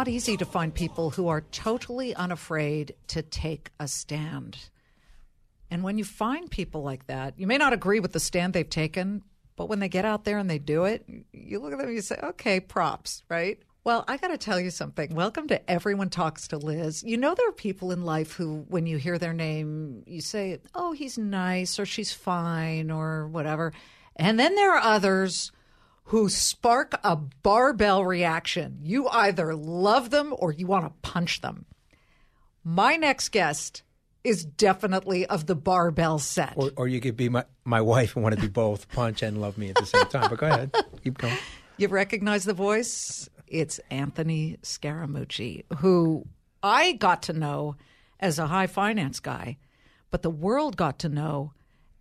not easy to find people who are totally unafraid to take a stand. And when you find people like that, you may not agree with the stand they've taken, but when they get out there and they do it, you look at them and you say, okay, props, right? Well, I got to tell you something. Welcome to Everyone Talks to Liz. You know, there are people in life who, when you hear their name, you say, oh, he's nice or she's fine or whatever. And then there are others who spark a barbell reaction. You either love them or you want to punch them. My next guest is definitely of the barbell set. Or, or you could be my, my wife and want to do both, punch and love me at the same time. But go ahead, keep going. You recognize the voice? It's Anthony Scaramucci, who I got to know as a high finance guy, but the world got to know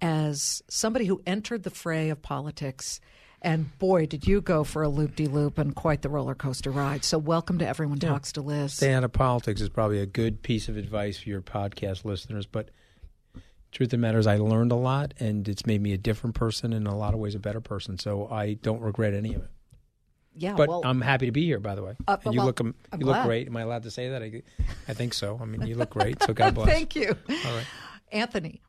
as somebody who entered the fray of politics and boy, did you go for a loop de loop and quite the roller coaster ride. So, welcome to Everyone yeah. Talks to Liz. Stay out of politics is probably a good piece of advice for your podcast listeners. But truth of the matter is, I learned a lot and it's made me a different person and in a lot of ways a better person. So, I don't regret any of it. Yeah, but well, I'm happy to be here. By the way, uh, and you well, look you I'm look glad. great. Am I allowed to say that? I, I think so. I mean, you look great. So God bless. Thank you, All right. Anthony.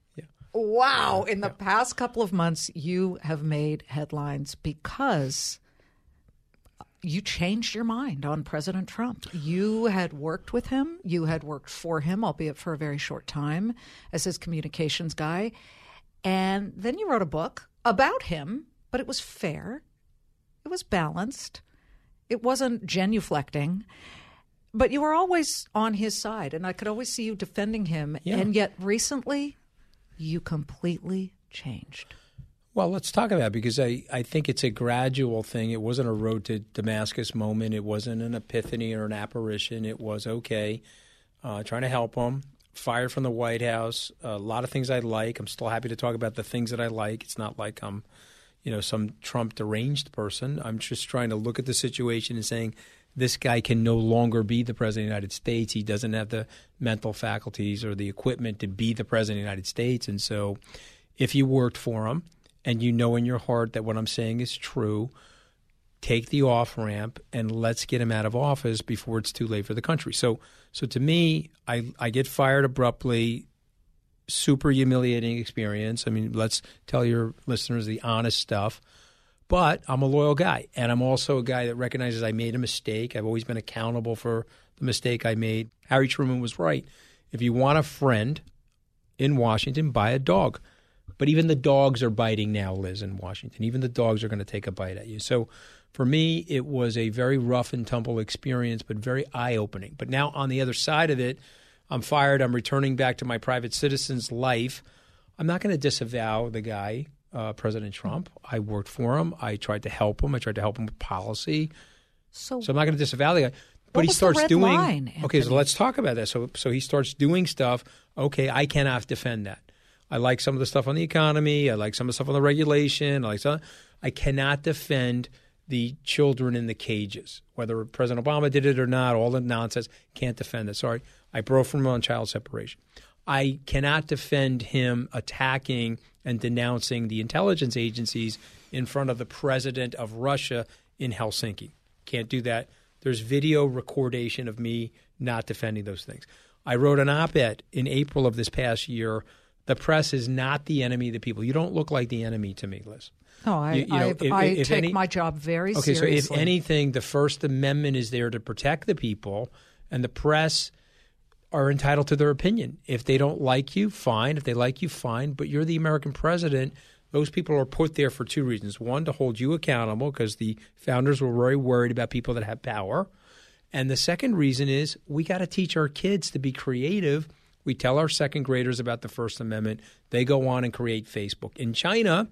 Yeah. Wow. In the past couple of months, you have made headlines because you changed your mind on President Trump. You had worked with him, you had worked for him, albeit for a very short time, as his communications guy. And then you wrote a book about him, but it was fair, it was balanced, it wasn't genuflecting. But you were always on his side, and I could always see you defending him. Yeah. And yet, recently, you completely changed. Well, let's talk about because I, I think it's a gradual thing. It wasn't a road to Damascus moment. It wasn't an epiphany or an apparition. It was okay, uh, trying to help them. Fired from the White House. A lot of things I like. I'm still happy to talk about the things that I like. It's not like I'm, you know, some Trump deranged person. I'm just trying to look at the situation and saying this guy can no longer be the president of the United States. He doesn't have the mental faculties or the equipment to be the president of the United States. And so, if you worked for him and you know in your heart that what I'm saying is true, take the off ramp and let's get him out of office before it's too late for the country. So, so to me, I I get fired abruptly. Super humiliating experience. I mean, let's tell your listeners the honest stuff. But I'm a loyal guy, and I'm also a guy that recognizes I made a mistake. I've always been accountable for the mistake I made. Harry Truman was right. If you want a friend in Washington, buy a dog. But even the dogs are biting now, Liz, in Washington. Even the dogs are going to take a bite at you. So for me, it was a very rough and tumble experience, but very eye opening. But now on the other side of it, I'm fired. I'm returning back to my private citizen's life. I'm not going to disavow the guy, uh, President Trump. I worked for him. I tried to help him. I tried to help him with policy. So, So I'm not going to disavow the guy. But he starts doing. line, okay, so let's talk about that. So so he starts doing stuff. Okay, I cannot defend that. I like some of the stuff on the economy. I like some of the stuff on the regulation. I like some. I cannot defend the children in the cages, whether President Obama did it or not. All the nonsense. Can't defend it. Sorry, I broke from him on child separation. I cannot defend him attacking and denouncing the intelligence agencies in front of the president of Russia in Helsinki. Can't do that. There's video recordation of me not defending those things. I wrote an op ed in April of this past year. The press is not the enemy of the people. You don't look like the enemy to me, Liz. no, I, You- you know, if- I if take any- my job very seriously. Okay, so if anything, the First Amendment is there to protect the people, and the press are entitled to their opinion. If they don't like you, fine. If they like you, fine. But you're the American president. Those people are put there for two reasons. One, to hold you accountable because the founders were very worried about people that have power. And the second reason is we got to teach our kids to be creative. We tell our second graders about the First Amendment. They go on and create Facebook. In China,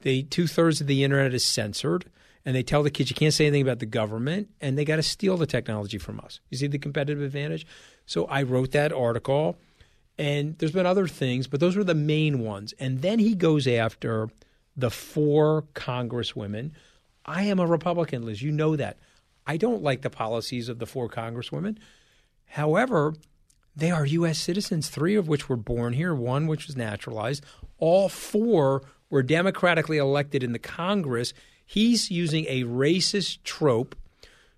they two thirds of the internet is censored, and they tell the kids you can't say anything about the government, and they got to steal the technology from us. You see the competitive advantage. So I wrote that article, and there's been other things, but those were the main ones. And then he goes after the four congresswomen. I am a Republican, Liz. You know that. I don't like the policies of the four congresswomen. However, they are U.S. citizens, three of which were born here, one which was naturalized. All four were democratically elected in the Congress. He's using a racist trope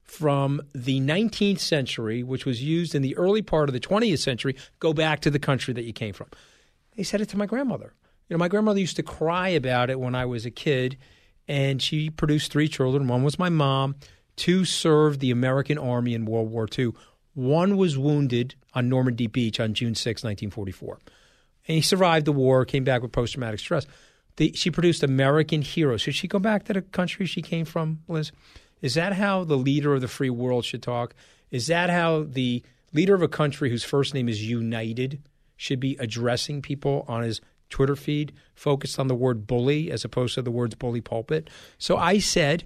from the 19th century, which was used in the early part of the 20th century, go back to the country that you came from. They said it to my grandmother. You know, my grandmother used to cry about it when I was a kid, and she produced three children. One was my mom, two served the American Army in World War II. One was wounded on Normandy Beach on June 6, 1944. And he survived the war, came back with post traumatic stress. The, she produced American heroes. Should she go back to the country she came from, Liz? Is that how the leader of the free world should talk? Is that how the leader of a country whose first name is United should be addressing people on his Twitter feed, focused on the word bully as opposed to the words bully pulpit? So I said,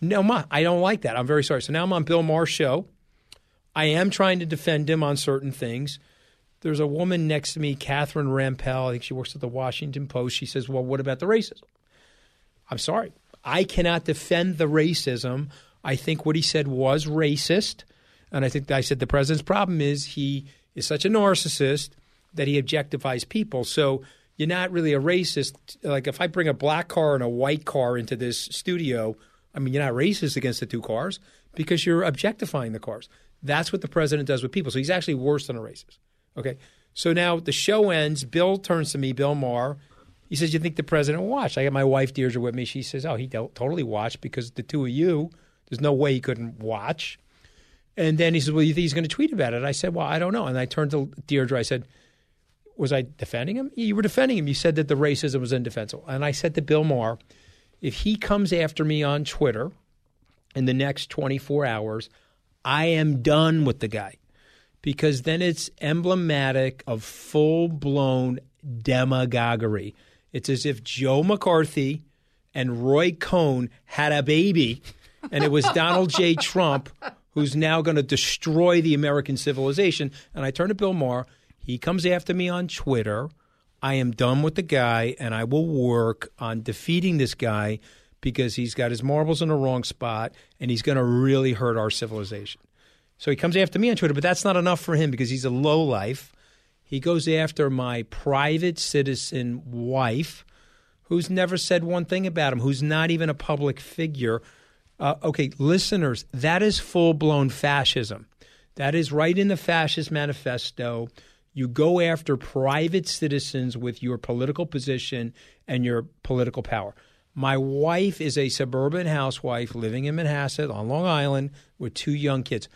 no, Ma, I don't like that. I'm very sorry. So now I'm on Bill Maher's show. I am trying to defend him on certain things. There's a woman next to me, Catherine Rampell. I think she works at the Washington Post. She says, Well, what about the racism? I'm sorry. I cannot defend the racism. I think what he said was racist. And I think I said the president's problem is he is such a narcissist that he objectifies people. So you're not really a racist. Like if I bring a black car and a white car into this studio, I mean, you're not racist against the two cars because you're objectifying the cars. That's what the president does with people. So he's actually worse than a racist. Okay. So now the show ends. Bill turns to me, Bill Maher. He says, "You think the president watched?" I got my wife Deirdre with me. She says, "Oh, he totally watched because the two of you. There's no way he couldn't watch." And then he said, "Well, you think he's going to tweet about it?" I said, "Well, I don't know." And I turned to Deirdre. I said, "Was I defending him? You were defending him. You said that the racism was indefensible." And I said to Bill Maher, "If he comes after me on Twitter in the next 24 hours, I am done with the guy." Because then it's emblematic of full blown demagoguery. It's as if Joe McCarthy and Roy Cohn had a baby, and it was Donald J. Trump who's now going to destroy the American civilization. And I turn to Bill Maher. He comes after me on Twitter. I am done with the guy, and I will work on defeating this guy because he's got his marbles in the wrong spot, and he's going to really hurt our civilization. So he comes after me on Twitter, but that's not enough for him because he's a low life. He goes after my private citizen wife, who's never said one thing about him, who's not even a public figure. Uh, okay, listeners, that is full blown fascism. That is right in the fascist manifesto. You go after private citizens with your political position and your political power. My wife is a suburban housewife living in Manhasset on Long Island with two young kids.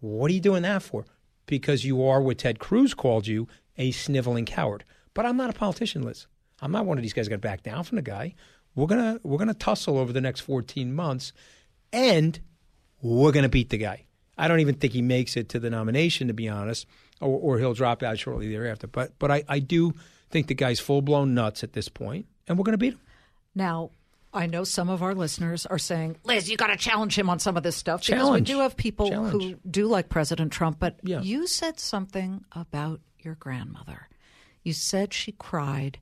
What are you doing that for? Because you are what Ted Cruz called you, a sniveling coward. But I'm not a politician, Liz. I'm not one of these guys going to back down from the guy. We're gonna we're gonna tussle over the next 14 months, and we're gonna beat the guy. I don't even think he makes it to the nomination, to be honest, or, or he'll drop out shortly thereafter. But but I, I do think the guy's full blown nuts at this point, and we're gonna beat him. Now, I know some of our listeners are saying, Liz, you got to challenge him on some of this stuff challenge. because we do have people challenge. who do like President Trump. But yeah. you said something about your grandmother. You said she cried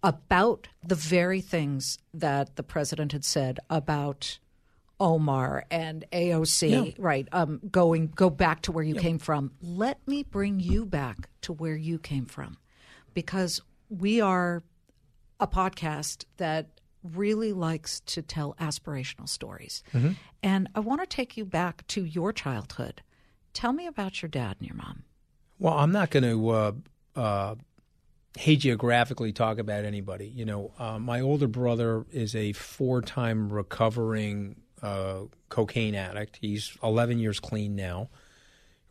about the very things that the president had said about Omar and AOC. Yeah. Right, um, going go back to where you yeah. came from. Let me bring you back to where you came from, because we are a podcast that really likes to tell aspirational stories. Mm-hmm. And I want to take you back to your childhood. Tell me about your dad and your mom. Well, I'm not going to uh, uh, hagiographically talk about anybody. You know, uh, my older brother is a four time recovering uh, cocaine addict. He's 11 years clean now.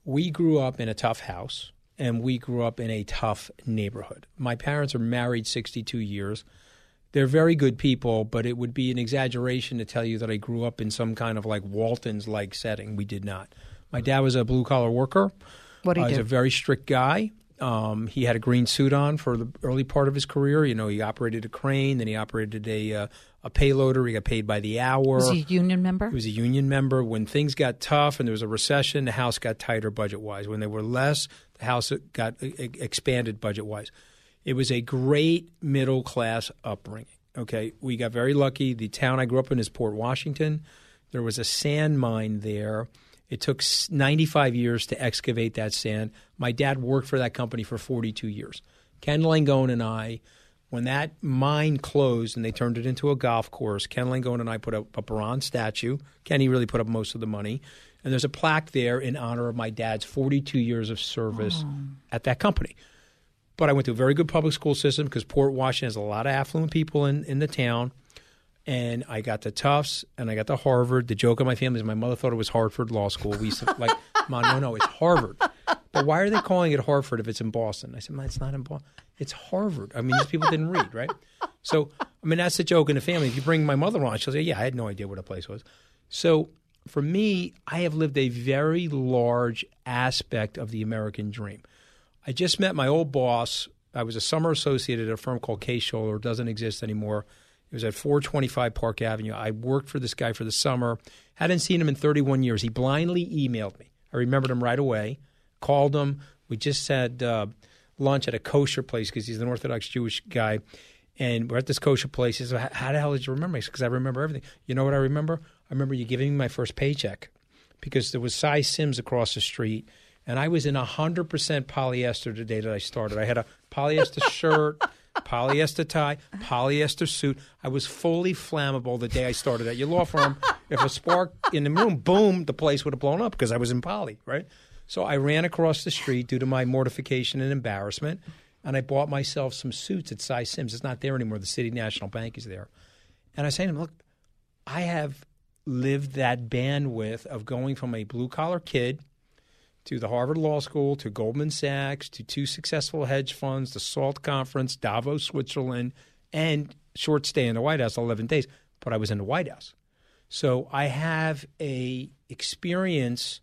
We grew up in a tough house and we grew up in a tough neighborhood. My parents are married 62 years they're very good people, but it would be an exaggeration to tell you that I grew up in some kind of like Walton's like setting. We did not. My dad was a blue collar worker. What did he uh, do? He's a very strict guy. Um, he had a green suit on for the early part of his career. You know, he operated a crane, then he operated a uh, a payloader. He got paid by the hour. Was he a union member? He was a union member. When things got tough and there was a recession, the house got tighter budget wise. When they were less, the house got expanded budget wise. It was a great middle class upbringing. Okay, we got very lucky. The town I grew up in is Port Washington. There was a sand mine there. It took 95 years to excavate that sand. My dad worked for that company for 42 years. Ken Langone and I When that mine closed and they turned it into a golf course, Ken Langone and I put up a bronze statue. Kenny really put up most of the money. And there's a plaque there in honor of my dad's 42 years of service oh. at that company. But I went to a very good public school system because Port Washington has a lot of affluent people in, in the town. And I got to Tufts and I got to Harvard. The joke of my family is my mother thought it was Hartford Law School. We used to, like, Mom, no, no, it's Harvard. But why are they calling it Harvard if it's in Boston? I said, Mom, it's not in Boston. It's Harvard. I mean, these people didn't read, right? So, I mean, that's the joke in the family. If you bring my mother on, she'll say, Yeah, I had no idea what a place was. So, for me, I have lived a very large aspect of the American dream. I just met my old boss. I was a summer associate at a firm called Case-Shiller. It doesn't exist anymore. It was at 425 Park Avenue. I worked for this guy for the summer. Hadn't seen him in 31 years. He blindly emailed me. I remembered him right away. Called him. We just had uh, lunch at a kosher place because he's an Orthodox Jewish guy. And we're at this kosher place. He says, How the hell did you remember me? Because I remember everything. You know what I remember? I remember you giving me my first paycheck because there was Sy Syms across the street. And I was in 100% polyester the day that I started. I had a polyester shirt, polyester tie, polyester suit. I was fully flammable the day I started at your law firm. If a spark in the room, boom, the place would have blown up because I was in poly, right? So I ran across the street due to my mortification and embarrassment, and I bought myself some suits at Sy Syms. It's not there anymore. The City National Bank is there. And I say to him, look, I have lived that bandwidth of going from a blue collar kid to the Harvard Law School, to Goldman Sachs, to two successful hedge funds, the SALT Conference, Davos, Switzerland, and short stay in the White House, 11 days. But I was in the White House. So I have a experience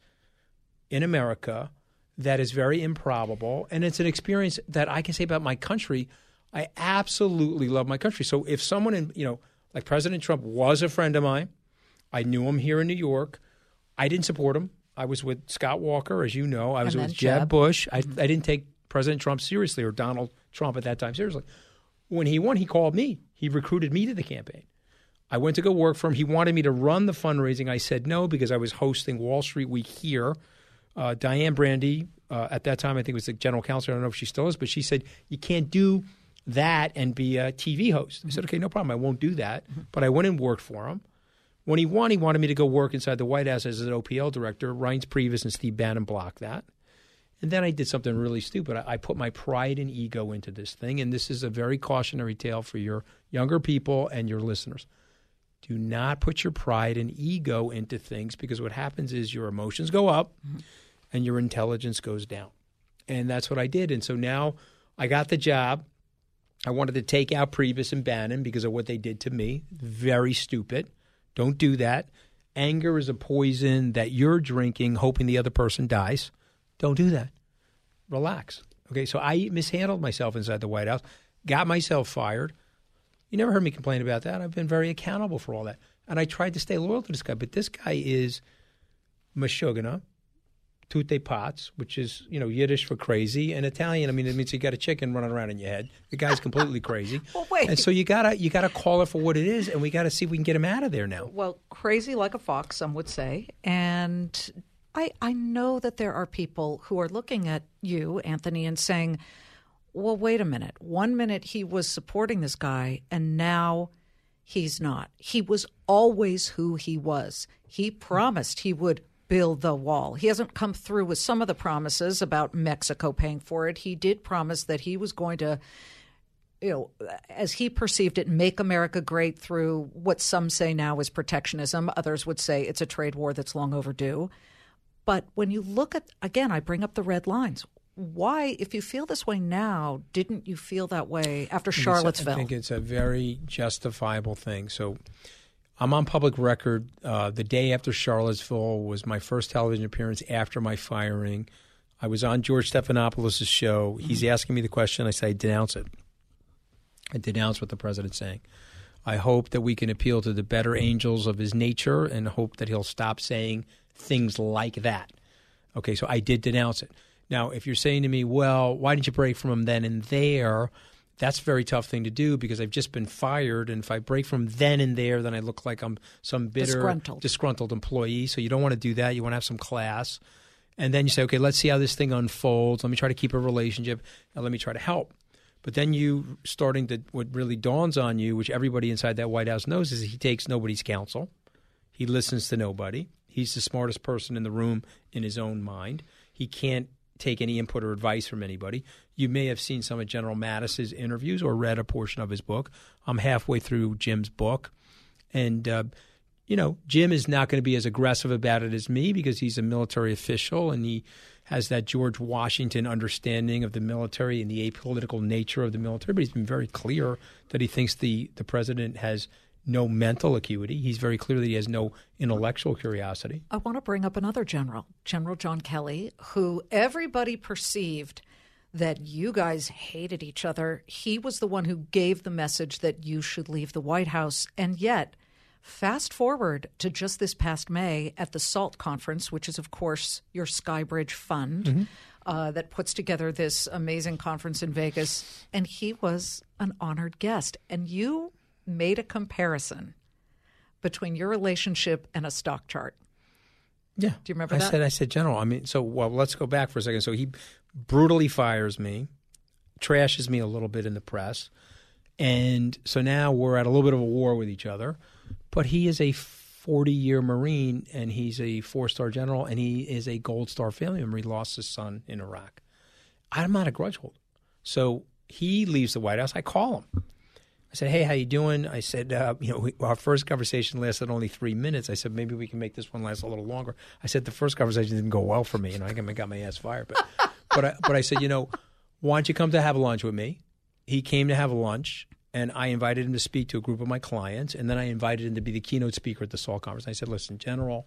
in America that is very improbable. And it's an experience that I can say about my country. I absolutely love my country. So if someone in, you know, like President Trump was a friend of mine, I knew him here in New York. I didn't support him. I was with Scott Walker, as you know. I was with Jeb, Jeb Bush. I, I didn't take President Trump seriously or Donald Trump at that time seriously. When he won, he called me. He recruited me to the campaign. I went to go work for him. He wanted me to run the fundraising. I said no because I was hosting Wall Street Week here uh, Dianne Brandi, uh, at that time, I think was the general counsel. I don't know if she still is, but she said, you can't do that and be a TV host. Mm-hmm. I said, okay, no problem. I won't do that. Mm-hmm. But I went and worked for him. When he won, he wanted me to go work inside the White House as an OPL director. Reince Priebus and Steve Bannon blocked that. And then I did something really stupid. I, I put my pride and ego into this thing. And this is a very cautionary tale for your younger people and your listeners. Do not put your pride and ego into things because what happens is your emotions go up. Mm-hmm and your intelligence goes down. And that's what I did. And so now I got the job. I wanted to take out Priebus and Bannon because of what they did to me. Very stupid. Don't do that. Anger is a poison that you're drinking, hoping the other person dies. Don't do that. Relax. Okay, so I mishandled myself inside the White House, got myself fired. You never heard me complain about that. I've been very accountable for all that. And I tried to stay loyal to this guy, but this guy is Meshuggah tutte pots, which is you know Yiddish for crazy, and Italian. I mean, it means you got a chicken running around in your head. The guy's completely crazy. well, wait. And so you gotta you gotta call it for what it is, and we gotta see if we can get him out of there now. Well, crazy like a fox, some would say, and I I know that there are people who are looking at you, Anthony, and saying, "Well, wait a minute. One minute he was supporting this guy, and now." He's not. He was always who he was. He promised he would build the wall. He hasn't come through with some of the promises about Mexico paying for it. He did promise that he was going to you know, as he perceived it, make America great through what some say now is protectionism. Others would say it's a trade war that's long overdue. But when you look at, again, I bring up the red lines. Why, if you feel this way now, didn't you feel that way after Charlottesville? I think it's a very justifiable thing. So I'm on public record. Uh, the day after Charlottesville was my first television appearance after my firing. I was on George Stephanopoulos' show. He's mm-hmm. asking me the question. I say, I denounce it. I denounce what the president's saying. I hope that we can appeal to the better angels of his nature and hope that he'll stop saying things like that. Okay, so I did denounce it. Now, if you're saying to me, well, why didn't you break from him then and there? That's a very tough thing to do because I've just been fired, and if I break from then and there, then I look like I'm some bitter, disgruntled, disgruntled employee. So you don't want to do that. You want to have some class, and then you say, okay, let's see how this thing unfolds. Let me try to keep a relationship, and let me try to help. But then you starting to what really dawns on you, which everybody inside that White House knows, is he takes nobody's counsel. He listens to nobody. He's the smartest person in the room in his own mind. He can't take any input or advice from anybody. You may have seen some of General Mattis's interviews or read a portion of his book. I'm halfway through Jim's book, and uh, you know Jim is not going to be as aggressive about it as me because he's a military official and he has that George Washington understanding of the military and the apolitical nature of the military. But he's been very clear that he thinks the the president has no mental acuity. He's very clear that he has no intellectual curiosity. I want to bring up another general, General John Kelly, who everybody perceived that you guys hated each other. He was the one who gave the message that you should leave the White House. And yet, fast forward to just this past May at the SALT conference, which is, of course, your Skybridge fund. Mm-hmm. Uh, that puts together this amazing conference in Vegas, and he was an honored guest. And you made a comparison between your relationship and a stock chart. Yeah. Do you remember I that? said, I said, General, I mean, so, well, let's go back for a second. So he brutally fires me, trashes me a little bit in the press. And so now we're at a little bit of a war with each other. But he is a 40 year Marine and he's a four star general and he is a Gold Star family member. He lost his son in Iraq. I'm not a grudge holder. So he leaves the White House. I call him. I said, "Hey, how you doing?" I said, uh, "You know, we, our first conversation lasted only three minutes." I said, "Maybe we can make this one last a little longer." I said, "The first conversation didn't go well for me, and I got my ass fired." But, but, I, but I said, "You know, why don't you come to have lunch with me?" He came to have lunch, and I invited him to speak to a group of my clients, and then I invited him to be the keynote speaker at the SALT conference. I said, "Listen, General."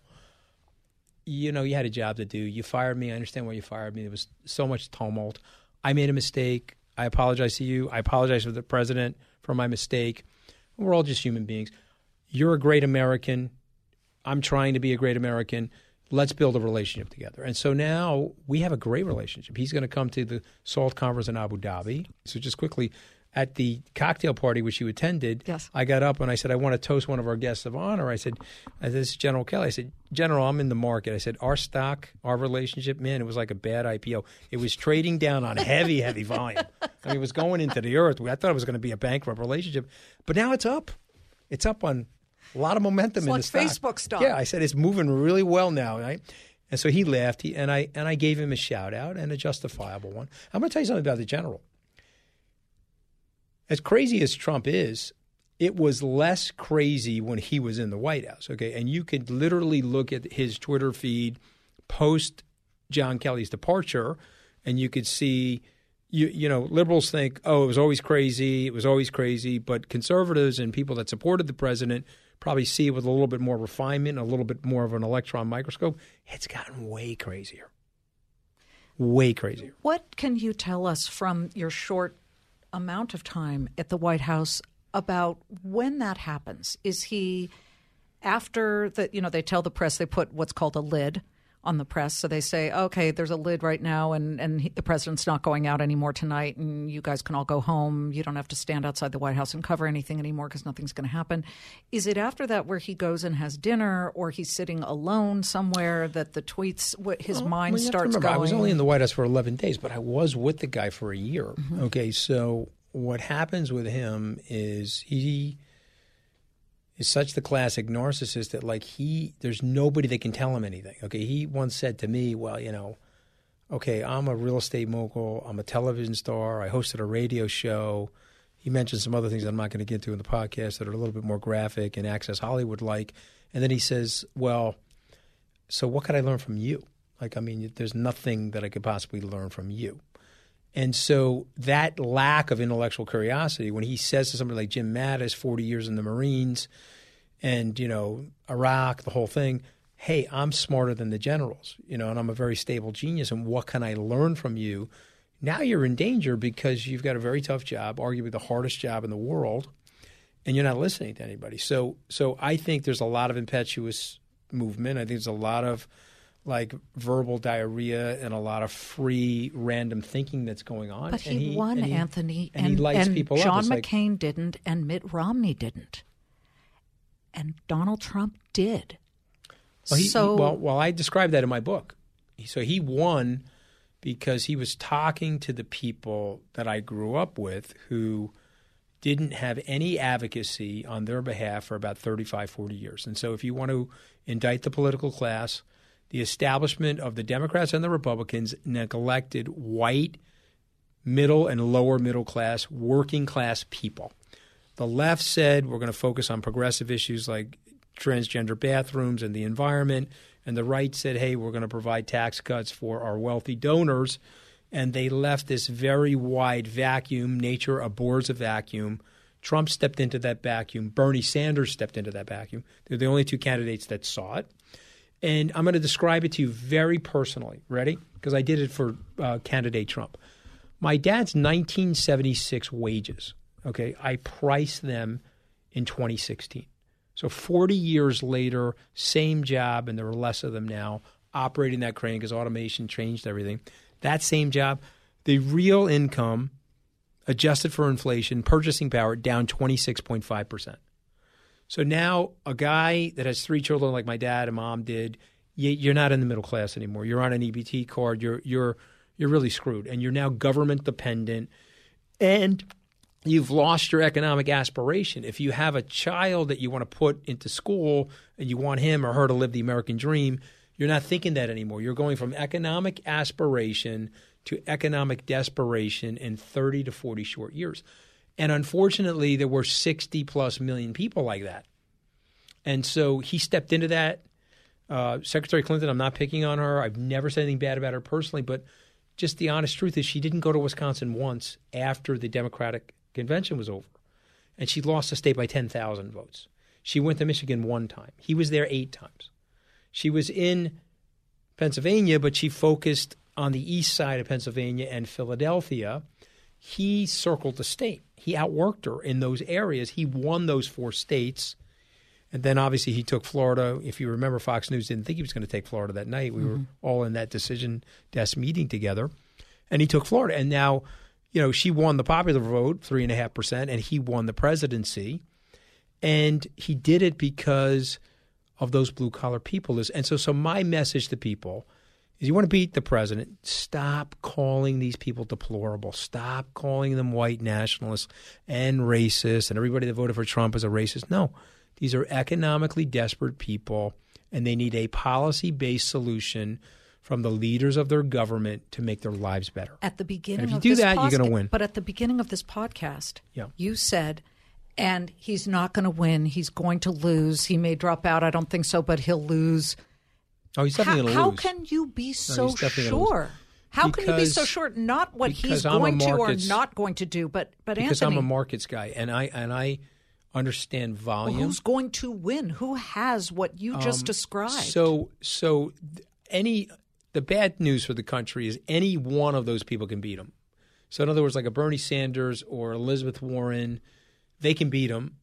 You know, you had a job to do. You fired me. I understand why you fired me. There was so much tumult. I made a mistake. I apologize to you. I apologize to the president for my mistake. We're all just human beings. You're a great American. I'm trying to be a great American. Let's build a relationship together. And so now we have a great relationship. He's going to come to the SALT conference in Abu Dhabi. So just quickly, at the cocktail party which you attended, yes. I got up and I said, I want to toast one of our guests of honor. I said, This is General Kelly. I said, General, I'm in the market. I said, Our stock, our relationship, man, it was like a bad IPO. It was trading down on heavy, heavy volume. I mean, it was going into the earth. I thought it was going to be a bankrupt relationship, but now it's up. It's up on a lot of momentum it's in like the stock. Facebook stock. Yeah, I said it's moving really well now, right? And so he laughed, he, and I and I gave him a shout out and a justifiable one. I'm going to tell you something about the general as crazy as Trump is, it was less crazy when he was in the White House. Okay. And you could literally look at his Twitter feed post John Kelly's departure, and you could see. You, you know, liberals think, oh, it was always crazy. It was always crazy. But conservatives and people that supported the president probably see it with a little bit more refinement, a little bit more of an electron microscope. It's gotten way crazier. Way crazier. What can you tell us from your short amount of time at the White House about when that happens. Is he after that? you know they tell the press they put what's called a lid on the press. So they say okay there's a lid right now and and he, the president's not going out anymore tonight and you guys can all go home. You don't have to stand outside the white house and cover anything anymore because nothing's going to happen. Is it after that where he goes and has dinner or he's sitting alone somewhere that the tweets what, his well, mind well, starts remember, going I was only in the White House for 11 days but I was with the guy for a year. Mm-hmm. okay so what happens with him is he is such the classic narcissist that like he there's nobody that can tell him anything. Okay, he once said to me, "Well, you know, okay, I'm a real estate mogul. I'm a television star. I hosted a radio show." He mentioned some other things I'm not going to get to in the podcast that are a little bit more graphic and Access Hollywood like. And then he says, "Well, so what could I learn from you?" Like, I mean, there's nothing that I could possibly learn from you. And so that lack of intellectual curiosity, when he says to somebody like Jim Mattis, 40 years in the Marines, and you know Iraq, the whole thing. Hey, I'm smarter than the generals, you know, and I'm a very stable genius. And what can I learn from you? Now you're in danger because you've got a very tough job, arguably the hardest job in the world, and you're not listening to anybody. So, so I think there's a lot of impetuous movement. I think there's a lot of like verbal diarrhea and a lot of free random thinking that's going on. But and he, won, and he, Anthony, and, he lights and people up. John like- McCain didn't, and Mitt Romney didn't, and Donald Trump did. Well, he, so he, well, well, I described that in my book. So he won because he was talking to the people that I grew up with who didn't have any advocacy on their behalf for about 35, 40 years. And so if you want to indict the political class, the establishment of the Democrats and the Republicans neglected white, middle, and lower middle class, working class people. The left said we're going to focus on progressive issues like transgender bathrooms and the environment. And the right said, hey, we're going to provide tax cuts for our wealthy donors. And they left this very wide vacuum. Nature abhors a vacuum. Trump stepped into that vacuum. Bernie Sanders stepped into that vacuum. They're the only two candidates that saw it. And I'm going to describe it to you very personally. Ready? Because I did it for uh, candidate Trump. My dad's 1976 wages, okay, I priced them in 2016. So 40 years later, same job, and there are less of them now operating that crane because automation changed everything. That same job, the real income adjusted for inflation, purchasing power down 26.5%. So now a guy that has three children like my dad and mom did, you're not in the middle class anymore. You're on an EBT card. You're you're you're really screwed, and you're now government dependent. And you've lost your economic aspiration. If you have a child that you want to put into school and you want him or her to live the American dream, you're not thinking that anymore. You're going from economic aspiration to economic desperation in 30 to 40 short years. And unfortunately, there were 60 plus million people like that. And so he stepped into that. Uh, Secretary Clinton, I'm not picking on her. I've never said anything bad about her personally, but just the honest truth is she didn't go to Wisconsin once after the Democratic convention was over. And she lost the state by 10,000 votes. She went to Michigan one time. He was there eight times. She was in Pennsylvania, but she focused on the east side of Pennsylvania and Philadelphia. He circled the state. He outworked her in those areas. He won those four states. And then obviously he took Florida. If you remember, Fox News didn't think he was going to take Florida that night. We mm-hmm. were all in that decision desk meeting together. And he took Florida. And now you know, she won the popular vote, three and a half percent, and he won the presidency. And he did it because of those blue collar people. And so, so my message to people is you want to beat the president, stop calling these people deplorable. Stop calling them white nationalists and racist and everybody that voted for Trump is a racist. No, these are economically desperate people and they need a policy based solution from the leaders of their government to make their lives better. At the beginning, and if you do that, you're going to win. But at the beginning of this podcast, yeah. you said, and he's not going to win. He's going to lose. He may drop out. I don't think so, but he'll lose. Oh, he's definitely going to lose. How can you be so no, sure? How because, can you be so sure? Not what he's going to or not going to do, but but because Anthony, I'm a markets guy, and I and I understand volume. Well, who's going to win? Who has what you just um, described? So so any the bad news for the country is any one of those people can beat him. So, in other words, like a Bernie Sanders or Elizabeth Warren, they can beat them.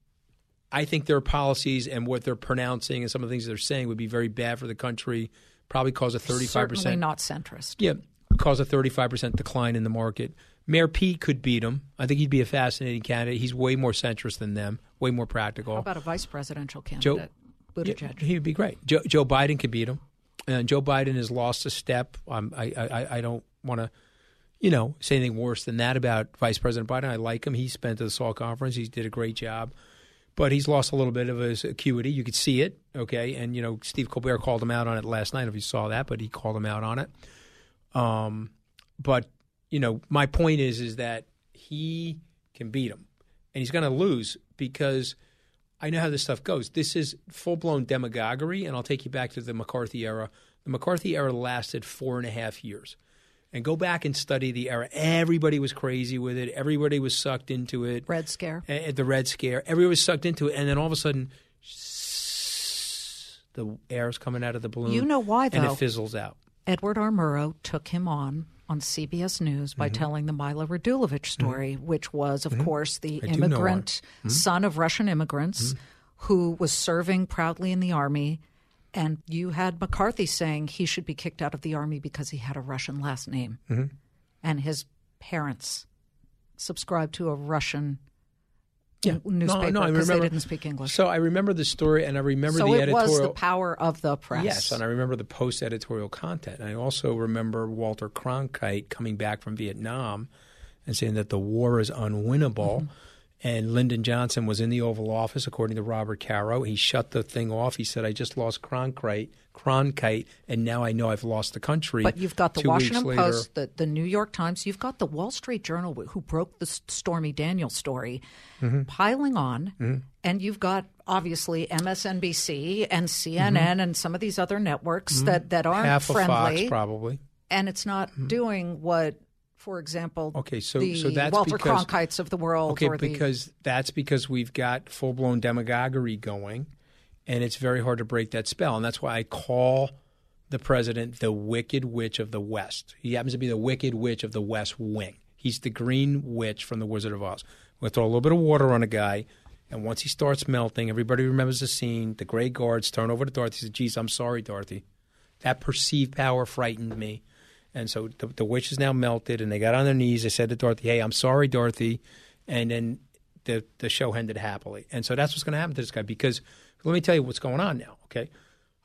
I think their policies and what they're pronouncing and some of the things they're saying would be very bad for the country. Probably cause a thirty-five percent not centrist. Yeah, cause a thirty-five percent decline in the market. Mayor Pete could beat him. I think he'd be a fascinating candidate. He's way more centrist than them, way more practical. How about a vice presidential candidate? Joe, Buttigieg. Yeah, he'd be great. Joe, Joe Biden could beat him and Joe Biden has lost a step. Um, I, I, I don't want to, you know, say anything worse than that about Vice President Biden. I like him. He spent at the SALT conference. He did a great job, but he's lost a little bit of his acuity. You could see it, okay. And you know, Steve Colbert called him out on it last night. If you saw that, but he called him out on it. Um, but you know, my point is, is that he can beat him, and he's going to lose because I know how this stuff goes. This is full blown demagoguery, and I'll take you back to the McCarthy era. The McCarthy era lasted four and a half years. And go back and study the era. Everybody was crazy with it. Everybody was sucked into it. Red Scare. the Red Scare. Everybody was sucked into it. And then all of a sudden, the air is coming out of the balloon. You know why, though? And it fizzles out. Edward R. Murrow took him on on CBS News by mm-hmm. telling the Milo Radulovich mm-hmm. story, mm-hmm. which was, of mm-hmm. course, the I immigrant mm-hmm. son of Russian immigrants mm-hmm. who was serving proudly in the army. And you had McCarthy saying he should be kicked out of the army because he had a Russian last name. And his parents subscribed to a Russian Yeah. newspaper no, no, I they didn't speak English. So I remember the story, and I remember So the it editorial. was the power of the press. Yes, and I remember the post editorial content. And I also remember Walter Cronkite coming back from Vietnam and saying that the war is unwinnable. Mm-hmm. And Lyndon Johnson was in the Oval Office, according to Robert Caro. He shut the thing off. He said, "I just lost Cronkite, Cronkite, and now I know I've lost the country." But you've got the Two Washington Post, the, the New York Times, you've got the Wall Street Journal, who broke the Stormy Daniels story, Mm-hmm. piling on. And you've got obviously MSNBC and CNN and some of these other networks that, that aren't Mm-hmm. half of friendly. Fox, probably. and it's not doing what, for example, Okay, so- the so that's Walter because- Cronkites of the world Okay, or the because that's because we've got full blown demagoguery going, and it's very hard to break that spell. And that's why I call the president the Wicked Witch of the West. He happens to be the Wicked Witch of the West Wing. He's the Green Witch from the Wizard of Oz. We'll throw a little bit of water on a guy, and once he starts melting, everybody remembers the scene. The gray guards turn over to Dorothy. And says, "Geez, I'm sorry, Dorothy. That perceived power frightened me." And so the, the witch is now melted, and they got on their knees. They said to Dorothy, "Hey, I'm sorry, Dorothy," and then the the show ended happily. And so that's what's going to happen to this guy because let me tell you what's going on now. Okay,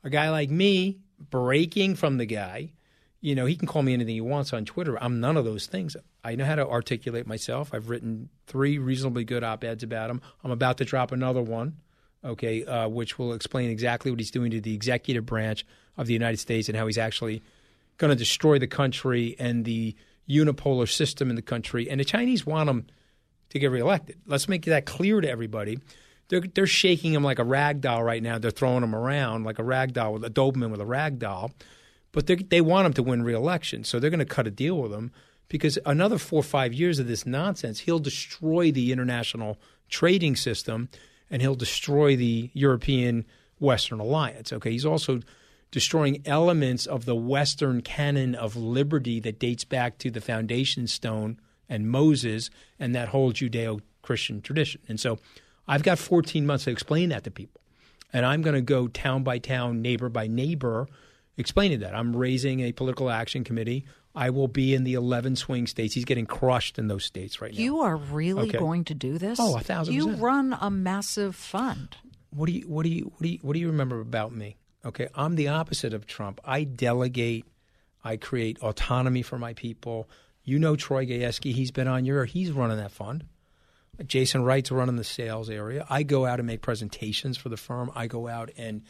a guy like me breaking from the guy, you know, he can call me anything he wants on Twitter. I'm none of those things. I know how to articulate myself. I've written three reasonably good op eds about him. I'm about to drop another one, okay, uh, which will explain exactly what he's doing to the executive branch of the United States and how he's actually going to destroy the country and the unipolar system in the country. And the Chinese want him to get reelected. Let's make that clear to everybody. They're, they're shaking him like a rag doll right now. They're throwing him around like a rag doll with a Doberman with a rag doll. But they want him to win reelection. So they're going to cut a deal with him because another four or five years of this nonsense, he'll destroy the international trading system and he'll destroy the European Western alliance. Okay. He's also destroying elements of the Western canon of liberty that dates back to the foundation stone and Moses and that whole Judeo Christian tradition. And so I've got 14 months to explain that to people. And I'm going to go town by town, neighbor by neighbor, explaining that. I'm raising a political action committee. I will be in the 11 swing states. He's getting crushed in those states right now. You are really Okay. going to do this? Oh, a thousand You run a massive fund. what do you what do you what do you what do you remember about me? Okay, I'm the opposite of Trump. I delegate, I create autonomy for my people. You know Troy Gayeski, he's been on your he's running that fund. Jason Wright's running the sales area. I go out and make presentations for the firm. I go out and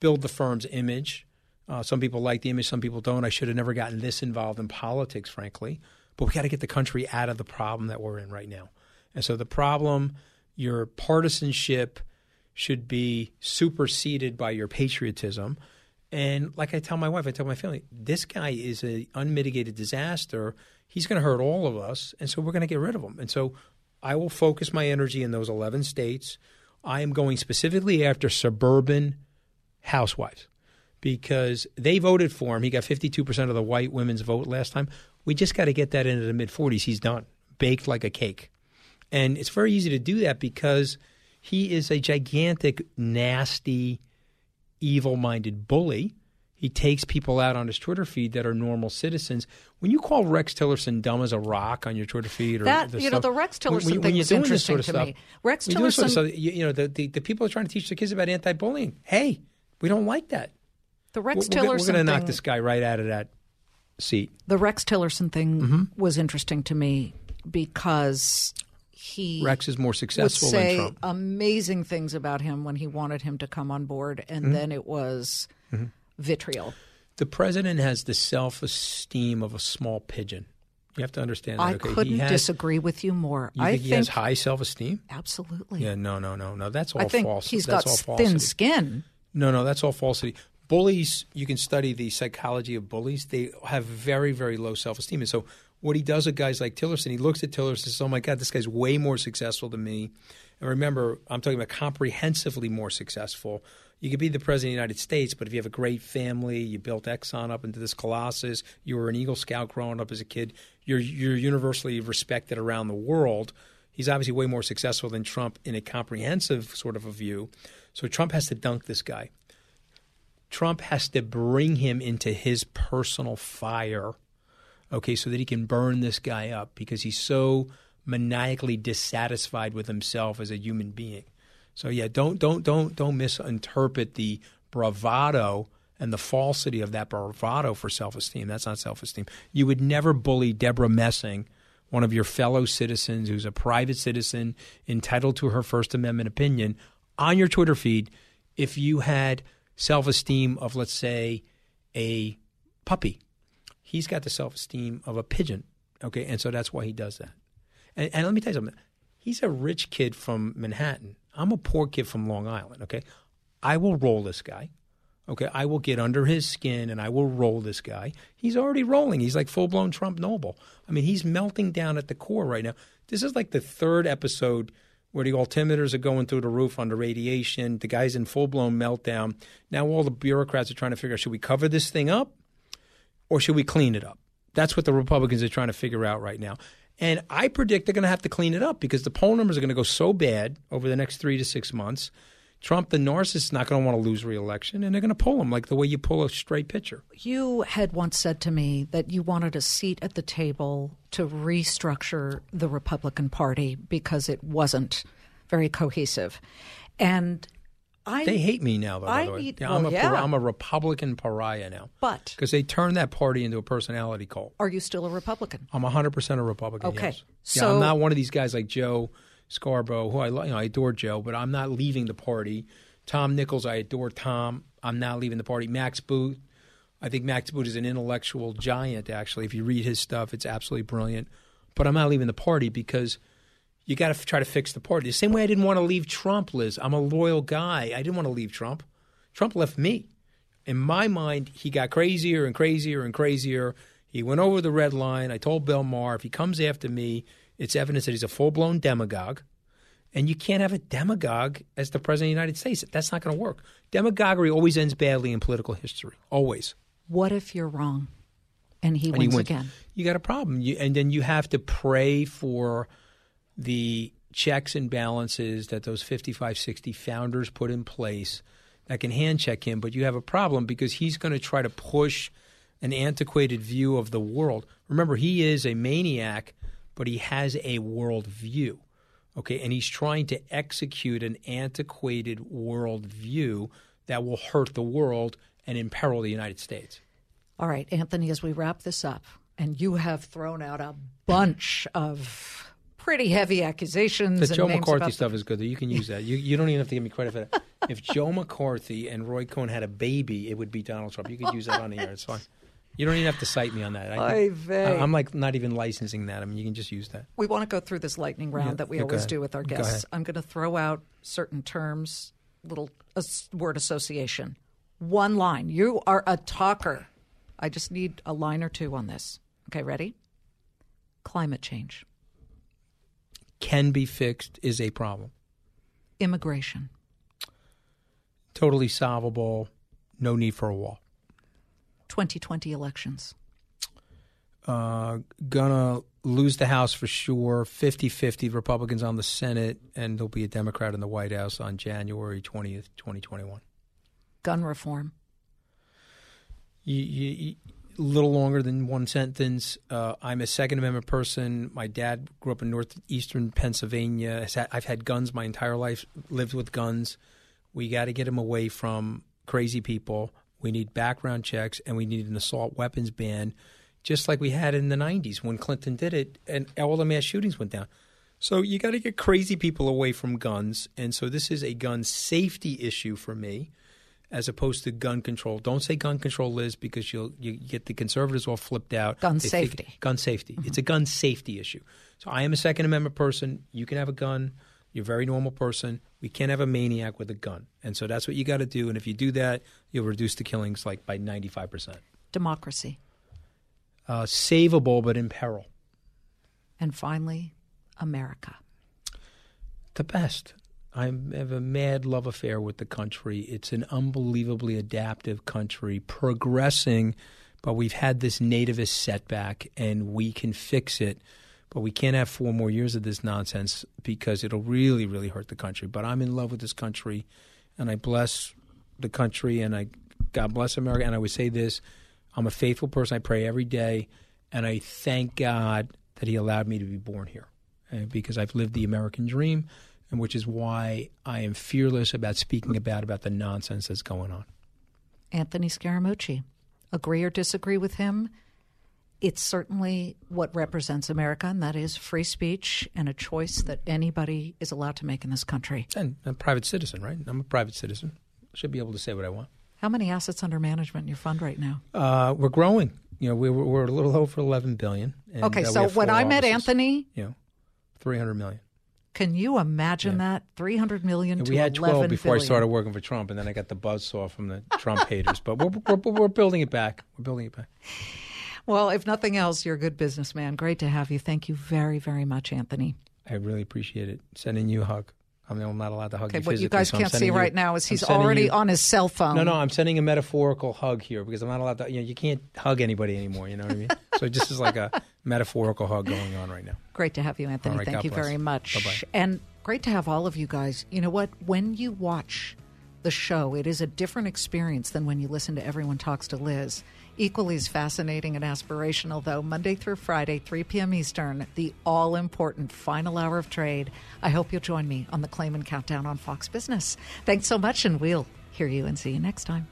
build the firm's image. Uh, some people like the image, some people don't. I should have never gotten this involved in politics, frankly. But we got to get the country out of the problem that we're in right now. And so the problem, your partisanship should be superseded by your patriotism. And like I tell my wife, I tell my family, this guy is an unmitigated disaster. He's going to hurt all of us, and so we're going to get rid of him. And so I will focus my energy in those 11 states. I am going specifically after suburban housewives because they voted for him. He got 52% of the white women's vote last time. We just got to get that into the mid 40s. He's done, baked like a cake. And it's very easy to do that because he is a gigantic, nasty, evil minded bully. He takes people out on his Twitter feed that are normal citizens. When you call Rex Tillerson dumb as a rock on your Twitter feed, or That- the you know, the Rex Tillerson when, thing when you're was interesting sort of to stuff, me. Rex when you're doing this sort of Tillerson- stuff, you, you know, the, the, the people are trying to teach the kids about anti-bullying. Hey, we don't like that. The We're, Rex we're, Tillerson going to thing, knock this guy right out of that seat. the Rex Tillerson thing Mm-hmm. was interesting to me because he Rex is more would successful say than Trump. amazing things about him when he wanted him to come on board, and Mm-hmm. then it was vitriol. The president has the self-esteem of a small pigeon. You have to understand that. I okay? couldn't he has, disagree with you more. You I think he has high self-esteem? absolutely. Yeah, no, no, no, no. That's all I think false. he's that's got all thin falsity. skin. No, no, that's all falsity. Bullies, you can study the psychology of bullies. They have very, very low self esteem. And so, what he does with guys like Tillerson, he looks at Tillerson and says, Oh my God, this guy's way more successful than me. And remember, I'm talking about comprehensively more successful. You could be the president of the United States, but if you have a great family, you built Exxon up into this colossus, you were an Eagle Scout growing up as a kid, you're, you're universally respected around the world. He's obviously way more successful than Trump in a comprehensive sort of a view. So Trump has to dunk this guy. Trump has to bring him into his personal fire, okay, so that he can burn this guy up because he's so maniacally dissatisfied with himself as a human being. So yeah, don't don't don't don't misinterpret the bravado and the falsity of that bravado for self-esteem. That's not self-esteem. You would never bully Debra Messing, one of your fellow citizens who's a private citizen entitled to her First Amendment opinion, on your Twitter feed if you had self-esteem of let's say a puppy. He's got the self-esteem of a pigeon. Okay, and so that's why he does that. And, and let me tell you something. He's a rich kid from Manhattan. I'm a poor kid from Long Island, okay? I will roll this guy. Okay, I will get under his skin and I will roll this guy. He's already rolling. He's like full blown Trump noble. I mean, he's melting down at the core right now. This is like the third episode where the altimeters are going through the roof under radiation. The guy's in full blown meltdown. Now all the bureaucrats are trying to figure out should we cover this thing up or should we clean it up? That's what the Republicans are trying to figure out right now. And I predict they're going to have to clean it up because the poll numbers are going to go so bad over the next three to six months. Trump, the narcissist, is not going to want to lose reelection, and they're going to pull him like the way you pull a straight pitcher. You had once said to me that you wanted a seat at the table to restructure the Republican Party because it wasn't very cohesive. And I, they hate me now, though. By I the way, need- yeah, well, I'm, a, yeah. I'm a Republican pariah now but because they turned that party into a personality cult. are you still a Republican? I'm 100 percent a Republican. Okay. yes. So- yeah, I'm not one of these guys like Joe Scarborough, who I you know I adore Joe, but I'm not leaving the party. Tom Nichols, I adore Tom. I'm not leaving the party. Max Boot, I think Max Boot is an intellectual giant. Actually, if you read his stuff, it's absolutely brilliant. But I'm not leaving the party because you got to try to fix the party. The same way I didn't want to leave Trump, Liz. I'm a loyal guy. I didn't want to leave Trump. Trump left me. In my mind, he got crazier and crazier and crazier. He went over the red line. I told Bill Maher if he comes after me, it's evidence that he's a full blown demagogue. And you can't have a demagogue as the president of the United States. That's not going to work. Demagoguery always ends badly in political history. Always. What if you're wrong and he And wins he wins. again? You got a problem. You, and then you have to pray for the checks and balances that those 55, 60 founders put in place that can hand check him. But you have a problem because he's going to try to push an antiquated view of the world. Remember, he is a maniac, but he has a world view. Okay, and he's trying to execute an antiquated world view that will hurt the world and imperil the United States. All right, Anthony, as we wrap this up, and you have thrown out a bunch of pretty heavy accusations. The and Joe names McCarthy stuff is good. Though. You can use that. You, you don't even have to give me credit for that. if Joe McCarthy and Roy Cohn had a baby, it would be Donald Trump. You could use that on the air. It's fine. You don't even have to cite me on that. I. I'm like not even licensing that. I mean, you can just use that. We want to go through this lightning round Yeah, that we always ahead. do with our guests. ahead. I'm going to throw out certain terms, little uh, as- word association. One line. You are a talker. I just need a line or two on this. Okay, ready? Climate change, Can be fixed is a problem. immigration, Totally solvable. No need for a wall. 2020 elections, Uh, gonna lose the House for sure. 50-50 Republicans on the Senate, and there'll be a Democrat in the White House on January 20th, 2021. gun reform, you, you, little longer than one sentence. Uh, I'm a Second Amendment person. My dad grew up in northeastern Pennsylvania. I've had guns my entire life. Lived with guns. We got to get them away from crazy people. We need background checks, and we need an assault weapons ban, just like we had in the '90s when Clinton did it, and all the mass shootings went down. So you got to get crazy people away from guns, and so this is a gun safety issue for me as opposed to gun control. Don't say gun control, Liz, because you'll you get the conservatives all flipped out. Gun They think- safety. gun safety. It's a gun safety issue. So I am a Second Amendment person. You can have a gun. You're a very normal person. We can't have a maniac with a gun, and so that's what you got to do. And if you do that, you'll reduce the killings like by 95 percent. democracy, Uh, savable, but in peril. and finally, America. the best. I have a mad love affair with the country. It's an unbelievably adaptive country, progressing, but we've had this nativist setback and we can fix it. But we can't have four more years of this nonsense because it'll really, really hurt the country. But I'm in love with this country and I bless the country and I God bless America. And I would say this I'm a faithful person. I pray every day and I thank God that He allowed me to be born here. uh, because I've lived the American dream, and which is why I am fearless about speaking about about the nonsense that's going on. Anthony Scaramucci. Agree or disagree with him? It's certainly what represents America, and that is free speech and a choice that anybody is allowed to make in this country. And I'm a private citizen, right? I'm a private citizen. Should be able to say what I want. How many assets under management in your fund right now? Uh, we're growing. You know, we, we're, we're a little over 11 billion. And, okay, uh, so when I met Anthony, you know, 300 million. Can you imagine yeah. that? 300 million we had 12 before billion. I started working for Trump, and then I got the buzz saw from the Trump haters. But we're, we're, we're building it back. We're building it back. Well, if nothing else, you're a good businessman. Great to have you. Thank you very, very much, Anthony. I really appreciate it. Sending you a hug. I mean, I'm not allowed to hug okay, you. What you guys so can't see you, right now is he's already you, on his cell phone. No, no, I'm sending a metaphorical hug here because I'm not allowed to. You know, you can't hug anybody anymore. You know what I mean? so just is like a metaphorical hug going on right now. Great to have you, Anthony. Right, Thank God you bless. very much. Bye-bye. And great to have all of you guys. You know what? When you watch the show, it is a different experience than when you listen to Everyone Talks to Liz. Equally as fascinating and aspirational, though, Monday through Friday, 3 p.m. Eastern, the all important final hour of trade. I hope you'll join me on the Claman Countdown on Fox Business. Thanks so much, and we'll hear you and see you next time.